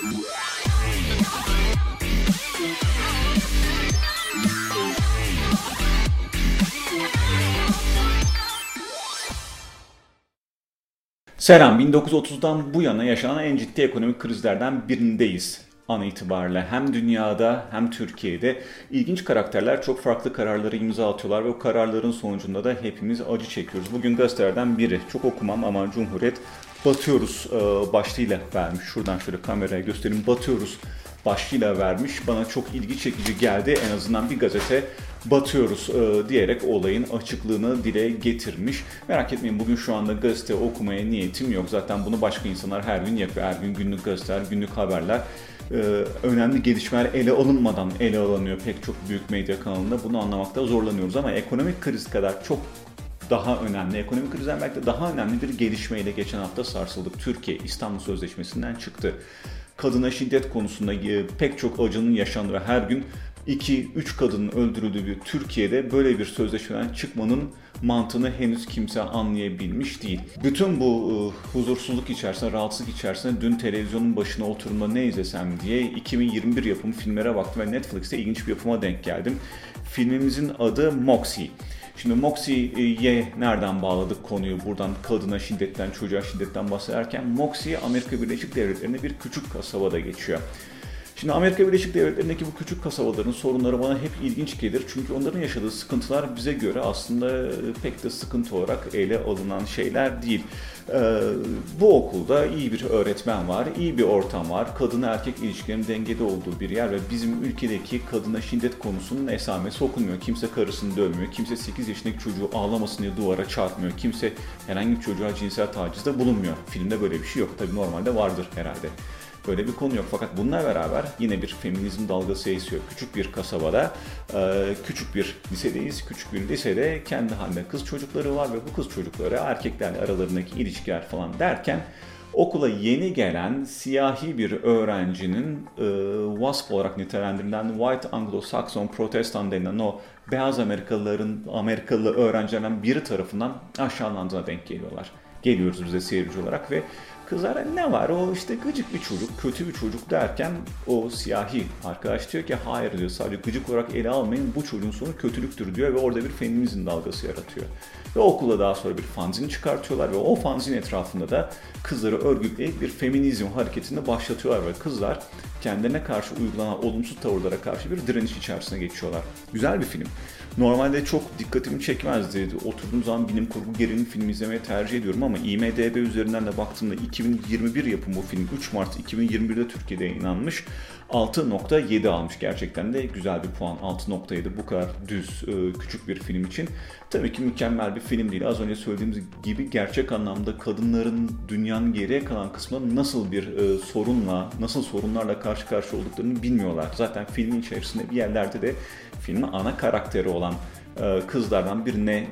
Selam, 1930'dan bu yana yaşanan en ciddi ekonomik krizlerden birindeyiz an itibariyle hem dünyada hem Türkiye'de ilginç karakterler çok farklı kararları imza atıyorlar ve o kararların sonucunda da hepimiz acı çekiyoruz. Bugün gazetelerden biri, çok okumam ama Cumhuriyet batıyoruz e, başlığıyla vermiş. Şuradan şöyle kameraya göstereyim, batıyoruz başlığıyla vermiş. Bana çok ilgi çekici geldi. En azından bir gazete batıyoruz e, diyerek olayın açıklığını dile getirmiş. Merak etmeyin bugün şu anda gazete okumaya niyetim yok. Zaten bunu başka insanlar her gün yapıyor. Her gün günlük gazeteler, günlük haberler e, önemli gelişmeler ele alınmadan ele alınıyor pek çok büyük medya kanalında. Bunu anlamakta zorlanıyoruz ama ekonomik kriz kadar çok daha önemli, ekonomik krizden belki de daha önemli bir gelişmeyle geçen hafta sarsıldık. Türkiye İstanbul Sözleşmesi'nden çıktı. Kadına şiddet konusunda e, pek çok acının yaşandığı her gün 2-3 kadının öldürüldüğü bir Türkiye'de böyle bir sözleşmeden çıkmanın mantığını henüz kimse anlayabilmiş değil. Bütün bu e, huzursuzluk içerisinde, rahatsızlık içerisinde dün televizyonun başına oturumda ne izlesem diye 2021 yapımı filmlere baktım ve Netflix'te ilginç bir yapıma denk geldim. Filmimizin adı Moxie. Şimdi Moxie'ye nereden bağladık konuyu buradan kadına şiddetten, çocuğa şiddetten bahsederken Moxie Amerika Birleşik Devletleri'nde bir küçük kasabada geçiyor. Şimdi Amerika Birleşik Devletleri'ndeki bu küçük kasabaların sorunları bana hep ilginç gelir. Çünkü onların yaşadığı sıkıntılar bize göre aslında pek de sıkıntı olarak ele alınan şeyler değil. Ee, bu okulda iyi bir öğretmen var, iyi bir ortam var, kadın erkek ilişkilerin dengede olduğu bir yer ve bizim ülkedeki kadına şiddet konusunun esamesi okunmuyor. Kimse karısını dövmüyor, kimse 8 yaşındaki çocuğu ağlamasın diye duvara çarpmıyor, kimse herhangi bir çocuğa cinsel tacizde bulunmuyor. Filmde böyle bir şey yok. Tabii normalde vardır herhalde. Böyle bir konu yok. Fakat bununla beraber yine bir feminizm dalgası esiyor. Küçük bir kasabada, e, küçük bir lisedeyiz. Küçük bir lisede kendi halinde kız çocukları var ve bu kız çocukları erkeklerle aralarındaki ilişkiler falan derken okula yeni gelen siyahi bir öğrencinin e, WASP olarak nitelendirilen White Anglo-Saxon Protestan denilen o beyaz Amerikalıların Amerikalı öğrencilerden biri tarafından aşağılandığına denk geliyorlar. Geliyoruz bize seyirci olarak ve Kızlara ne var? O işte gıcık bir çocuk, kötü bir çocuk derken o siyahi arkadaş diyor ki hayır diyor sadece gıcık olarak ele almayın. Bu çocuğun sonu kötülüktür diyor ve orada bir feminizm dalgası yaratıyor. Ve okula daha sonra bir fanzin çıkartıyorlar ve o fanzin etrafında da kızları örgütleyip bir feminizm hareketini başlatıyorlar ve kızlar kendilerine karşı uygulanan olumsuz tavırlara karşı bir direniş içerisine geçiyorlar. Güzel bir film. Normalde çok dikkatimi çekmezdi. Oturduğum zaman bilim kurgu gerilim filmi izlemeyi tercih ediyorum ama IMDB üzerinden de baktığımda 2021 yapımı bu film 3 Mart 2021'de Türkiye'de yayınlanmış. 6.7 almış gerçekten de güzel bir puan 6.7 bu kadar düz e, küçük bir film için. Tabii ki mükemmel bir film değil. Az önce söylediğimiz gibi gerçek anlamda kadınların dünyanın geriye kalan kısmında nasıl bir e, sorunla, nasıl sorunlarla karşı karşıya olduklarını bilmiyorlar. Zaten filmin içerisinde bir yerlerde de filmin ana karakteri olan e, kızlardan birine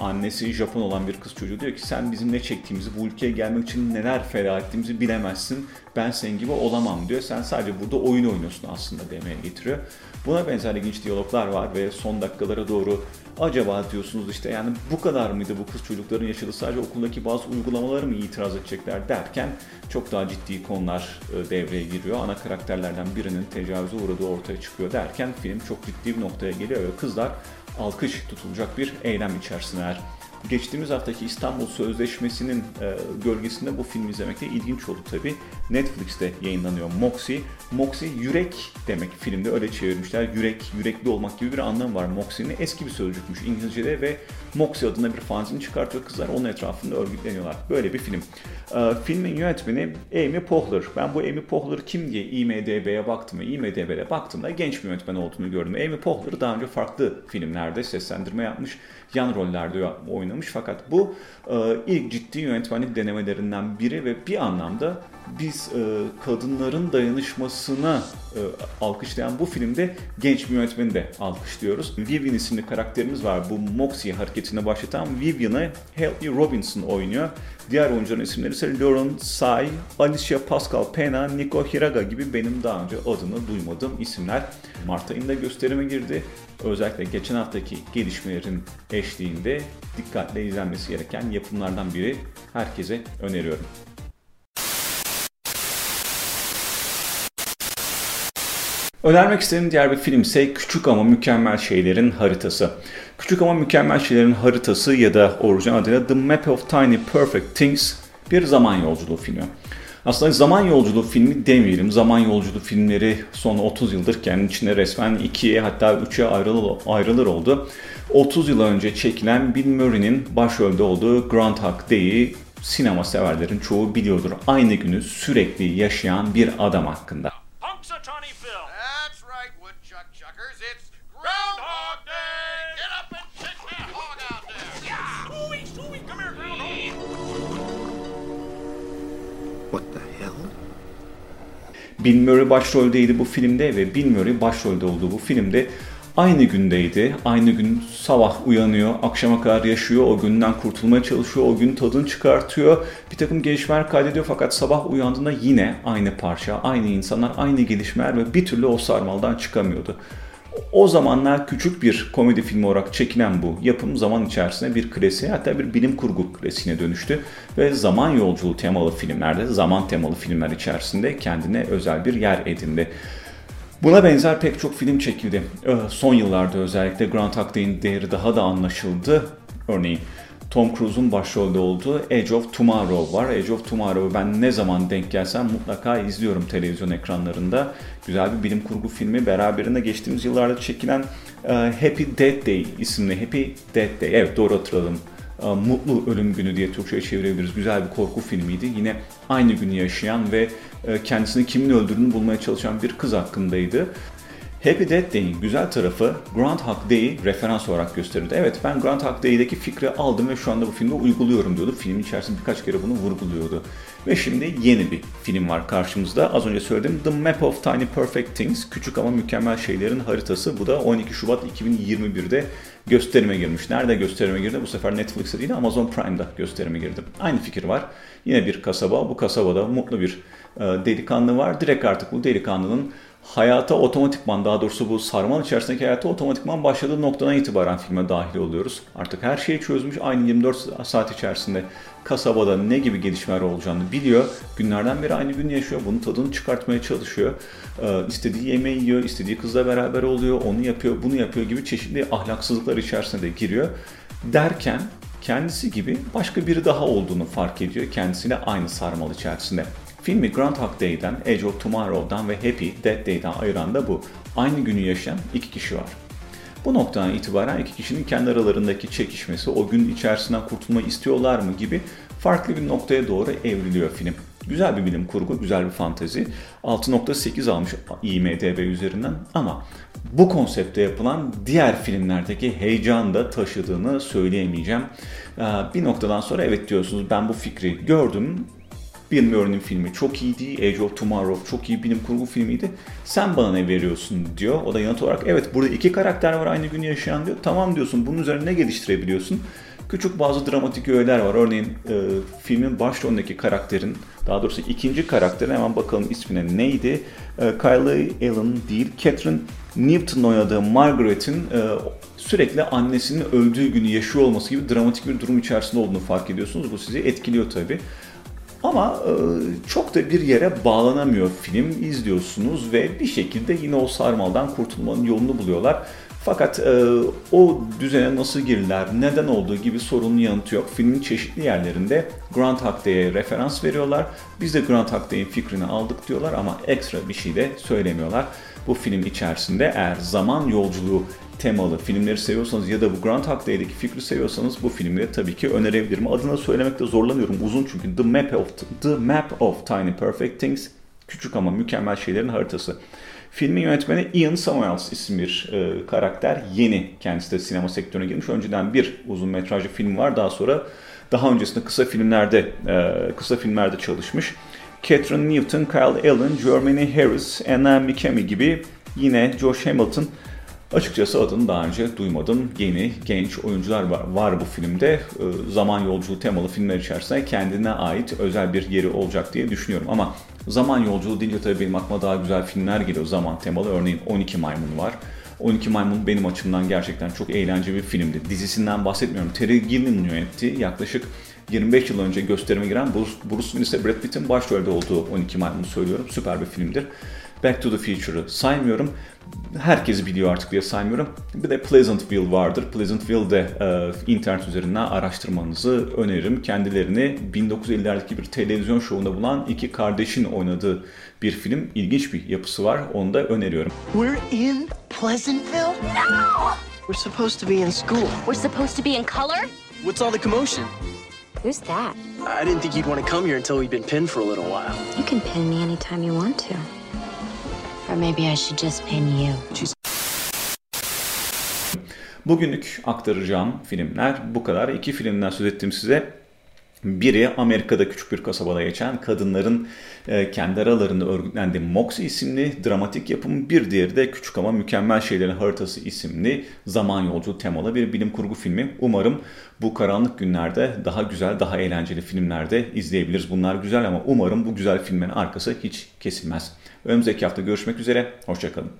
annesi Japon olan bir kız çocuğu diyor ki sen bizim ne çektiğimizi bu ülkeye gelmek için neler feda ettiğimizi bilemezsin. Ben senin gibi olamam diyor. Sen sadece burada oyun oynuyorsun aslında demeye getiriyor. Buna benzer ilginç diyaloglar var ve son dakikalara doğru acaba diyorsunuz işte yani bu kadar mıydı bu kız çocukların yaşadığı sadece okuldaki bazı uygulamaları mı itiraz edecekler derken çok daha ciddi konular e, devreye giriyor. Ana karakterlerden birinin tecavüze uğradığı ortaya çıkıyor derken film çok ciddi bir noktaya geliyor ve kızlar alkış tutulacak bir eylem içerisindeler. Geçtiğimiz haftaki İstanbul Sözleşmesi'nin e, gölgesinde bu filmi izlemek de ilginç oldu tabi. Netflix'te yayınlanıyor Moxie. Moxie yürek demek filmde öyle çevirmişler. Yürek, yürekli olmak gibi bir anlamı var Moxie'nin. Eski bir sözcükmüş İngilizce'de ve Moxie adına bir fanzin çıkartıyor kızlar. Onun etrafında örgütleniyorlar. Böyle bir film. E, filmin yönetmeni Amy Poehler. Ben bu Amy Poehler kim diye IMDB'ye baktım IMDB'ye baktığımda genç bir yönetmen olduğunu gördüm. Amy Poehler daha önce farklı filmlerde seslendirme yapmış. Yan rollerde oynamış fakat bu e, ilk ciddi yönetmenlik denemelerinden biri ve bir anlamda biz e, kadınların dayanışmasına e, alkışlayan bu filmde genç bir yönetmeni de alkışlıyoruz. Vivian isimli karakterimiz var. Bu Moxie hareketini başlatan Vivian'ı Haley Robinson oynuyor. Diğer oyuncuların isimleri ise Lauren Tsai, Alicia Pascal Pena, Nico Hiraga gibi benim daha önce adını duymadığım isimler. Mart ayında gösterime girdi. Özellikle geçen haftaki gelişmelerin eşliğinde dikkatle izlenmesi gereken yapımlardan biri herkese öneriyorum. Önermek istediğim diğer bir film ise Küçük ama Mükemmel Şeylerin Haritası. Küçük ama Mükemmel Şeylerin Haritası ya da orijinal adıyla The Map of Tiny Perfect Things bir zaman yolculuğu filmi. Aslında zaman yolculuğu filmi demeyelim. Zaman yolculuğu filmleri son 30 yıldır kendi içinde resmen ikiye hatta üçe ayrılır, ayrılır oldu. 30 yıl önce çekilen Bill Murray'nin başrolde olduğu Groundhog Day'i sinema severlerin çoğu biliyordur. Aynı günü sürekli yaşayan bir adam hakkında. Bill Murray başroldeydi bu filmde ve Bill Murray başrolde olduğu bu filmde aynı gündeydi. Aynı gün sabah uyanıyor, akşama kadar yaşıyor, o günden kurtulmaya çalışıyor, o gün tadını çıkartıyor. Bir takım gelişmeler kaydediyor fakat sabah uyandığında yine aynı parça, aynı insanlar, aynı gelişmeler ve bir türlü o sarmaldan çıkamıyordu. O zamanlar küçük bir komedi filmi olarak çekilen bu yapım zaman içerisinde bir klasiğe hatta bir bilim kurgu klasiğine dönüştü. Ve zaman yolculuğu temalı filmlerde, zaman temalı filmler içerisinde kendine özel bir yer edindi. Buna benzer pek çok film çekildi. Ee, son yıllarda özellikle Groundhog Day'in değeri daha da anlaşıldı. Örneğin Tom Cruise'un başrolde olduğu Edge of Tomorrow var. Edge of Tomorrow'u ben ne zaman denk gelsem mutlaka izliyorum televizyon ekranlarında. Güzel bir bilim kurgu filmi. Beraberinde geçtiğimiz yıllarda çekilen uh, Happy Death Day isimli Happy Death Day. Evet doğru hatırladım. Uh, Mutlu Ölüm Günü diye Türkçe'ye çevirebiliriz. Güzel bir korku filmiydi. Yine aynı günü yaşayan ve uh, kendisini kimin öldürdüğünü bulmaya çalışan bir kız hakkındaydı. Happy Death Day'in güzel tarafı Groundhog Day'i referans olarak gösterirdi. Evet ben Groundhog Day'deki fikri aldım ve şu anda bu filmde uyguluyorum diyordu. Film içerisinde birkaç kere bunu vurguluyordu. Ve şimdi yeni bir film var karşımızda. Az önce söyledim The Map of Tiny Perfect Things. Küçük ama mükemmel şeylerin haritası. Bu da 12 Şubat 2021'de gösterime girmiş. Nerede gösterime girdi? Bu sefer Netflix'te değil Amazon Prime'da gösterime girdi. Aynı fikir var. Yine bir kasaba. Bu kasabada mutlu bir e, delikanlı var. Direkt artık bu delikanlının hayata otomatikman daha doğrusu bu sarmal içerisindeki hayata otomatikman başladığı noktadan itibaren filme dahil oluyoruz. Artık her şeyi çözmüş aynı 24 saat içerisinde kasabada ne gibi gelişmeler olacağını biliyor. Günlerden beri aynı gün yaşıyor. Bunun tadını çıkartmaya çalışıyor. Ee, istediği yemeği yiyor, istediği kızla beraber oluyor, onu yapıyor, bunu yapıyor gibi çeşitli ahlaksızlıklar içerisinde de giriyor. Derken kendisi gibi başka biri daha olduğunu fark ediyor kendisiyle aynı sarmal içerisinde. Filmi Groundhog Day'den, Edge of Tomorrow'dan ve Happy Death Day'den ayıran da bu. Aynı günü yaşayan iki kişi var. Bu noktadan itibaren iki kişinin kendi aralarındaki çekişmesi, o gün içerisinden kurtulmayı istiyorlar mı gibi farklı bir noktaya doğru evriliyor film. Güzel bir bilim kurgu, güzel bir fantezi. 6.8 almış IMDB üzerinden ama bu konsepte yapılan diğer filmlerdeki heyecan da taşıdığını söyleyemeyeceğim. Ee, bir noktadan sonra evet diyorsunuz ben bu fikri gördüm, Bill Murray'nin filmi çok iyiydi. Age of Tomorrow çok iyi bilim kurgu filmiydi. Sen bana ne veriyorsun diyor. O da yanıt olarak evet burada iki karakter var aynı gün yaşayan diyor. Tamam diyorsun bunun üzerine ne geliştirebiliyorsun? Küçük bazı dramatik öğeler var. Örneğin e, filmin başrolündeki karakterin, daha doğrusu ikinci karakterin hemen bakalım ismine neydi? E, Kylie Allen değil, Catherine Newton oynadığı Margaret'in e, sürekli annesinin öldüğü günü yaşıyor olması gibi dramatik bir durum içerisinde olduğunu fark ediyorsunuz. Bu sizi etkiliyor tabii. Ama e, çok da bir yere bağlanamıyor film. izliyorsunuz ve bir şekilde yine o sarmaldan kurtulmanın yolunu buluyorlar. Fakat e, o düzene nasıl girdiler, neden olduğu gibi sorunun yanıtı yok. Filmin çeşitli yerlerinde Groundhog Day'e referans veriyorlar. Biz de Groundhog Day'in fikrini aldık diyorlar ama ekstra bir şey de söylemiyorlar. Bu film içerisinde eğer zaman yolculuğu temalı filmleri seviyorsanız ya da bu Groundhog Day'deki fikri seviyorsanız bu filmleri tabii ki önerebilirim. Adını söylemekte zorlanıyorum uzun çünkü The Map of, The Map of Tiny Perfect Things küçük ama mükemmel şeylerin haritası. Filmin yönetmeni Ian Samuels isimli bir e, karakter. Yeni kendisi de sinema sektörüne girmiş. Önceden bir uzun metrajlı film var. Daha sonra daha öncesinde kısa filmlerde e, kısa filmlerde çalışmış. Catherine Newton, Kyle Allen, Germany Harris, Anna McKemmy gibi yine Josh Hamilton Açıkçası adını daha önce duymadım. Yeni genç oyuncular var, var bu filmde. Ee, zaman yolculuğu temalı filmler içerisinde kendine ait özel bir yeri olacak diye düşünüyorum. Ama zaman yolculuğu deyince tabii benim aklıma daha güzel filmler geliyor zaman temalı. Örneğin 12 Maymun var. 12 Maymun benim açımdan gerçekten çok eğlenceli bir filmdi. Dizisinden bahsetmiyorum. Terry Gilliam yönetti. Yaklaşık 25 yıl önce gösterime giren Bruce, Bruce Willis ve Brad Pitt'in başrolde olduğu 12 Maymun'u söylüyorum. Süper bir filmdir. Back to the Future'ı saymıyorum. Herkes biliyor artık diye saymıyorum. Bir de Pleasantville vardır. Pleasantville'de e, internet üzerinden araştırmanızı öneririm. Kendilerini 1950'lerdeki bir televizyon şovunda bulan iki kardeşin oynadığı bir film. İlginç bir yapısı var. Onu da öneriyorum. We're in Pleasantville? No! We're supposed to be in school. We're supposed to be in color? What's all the commotion? Who's that? I didn't think you'd want to come here until we'd been pinned for a little while. You can pin me anytime you want to. Or maybe I should just pin you. Bugünlük aktaracağım filmler bu kadar. İki filmden söz ettim size. Biri Amerika'da küçük bir kasabada geçen kadınların e, kendi aralarında örgütlendiği Moxie isimli dramatik yapım. Bir diğeri de Küçük ama Mükemmel Şeylerin Haritası isimli zaman yolculuğu temalı bir bilim kurgu filmi. Umarım bu karanlık günlerde daha güzel, daha eğlenceli filmlerde izleyebiliriz. Bunlar güzel ama umarım bu güzel filmlerin arkası hiç kesilmez. Önümüzdeki hafta görüşmek üzere, hoşçakalın.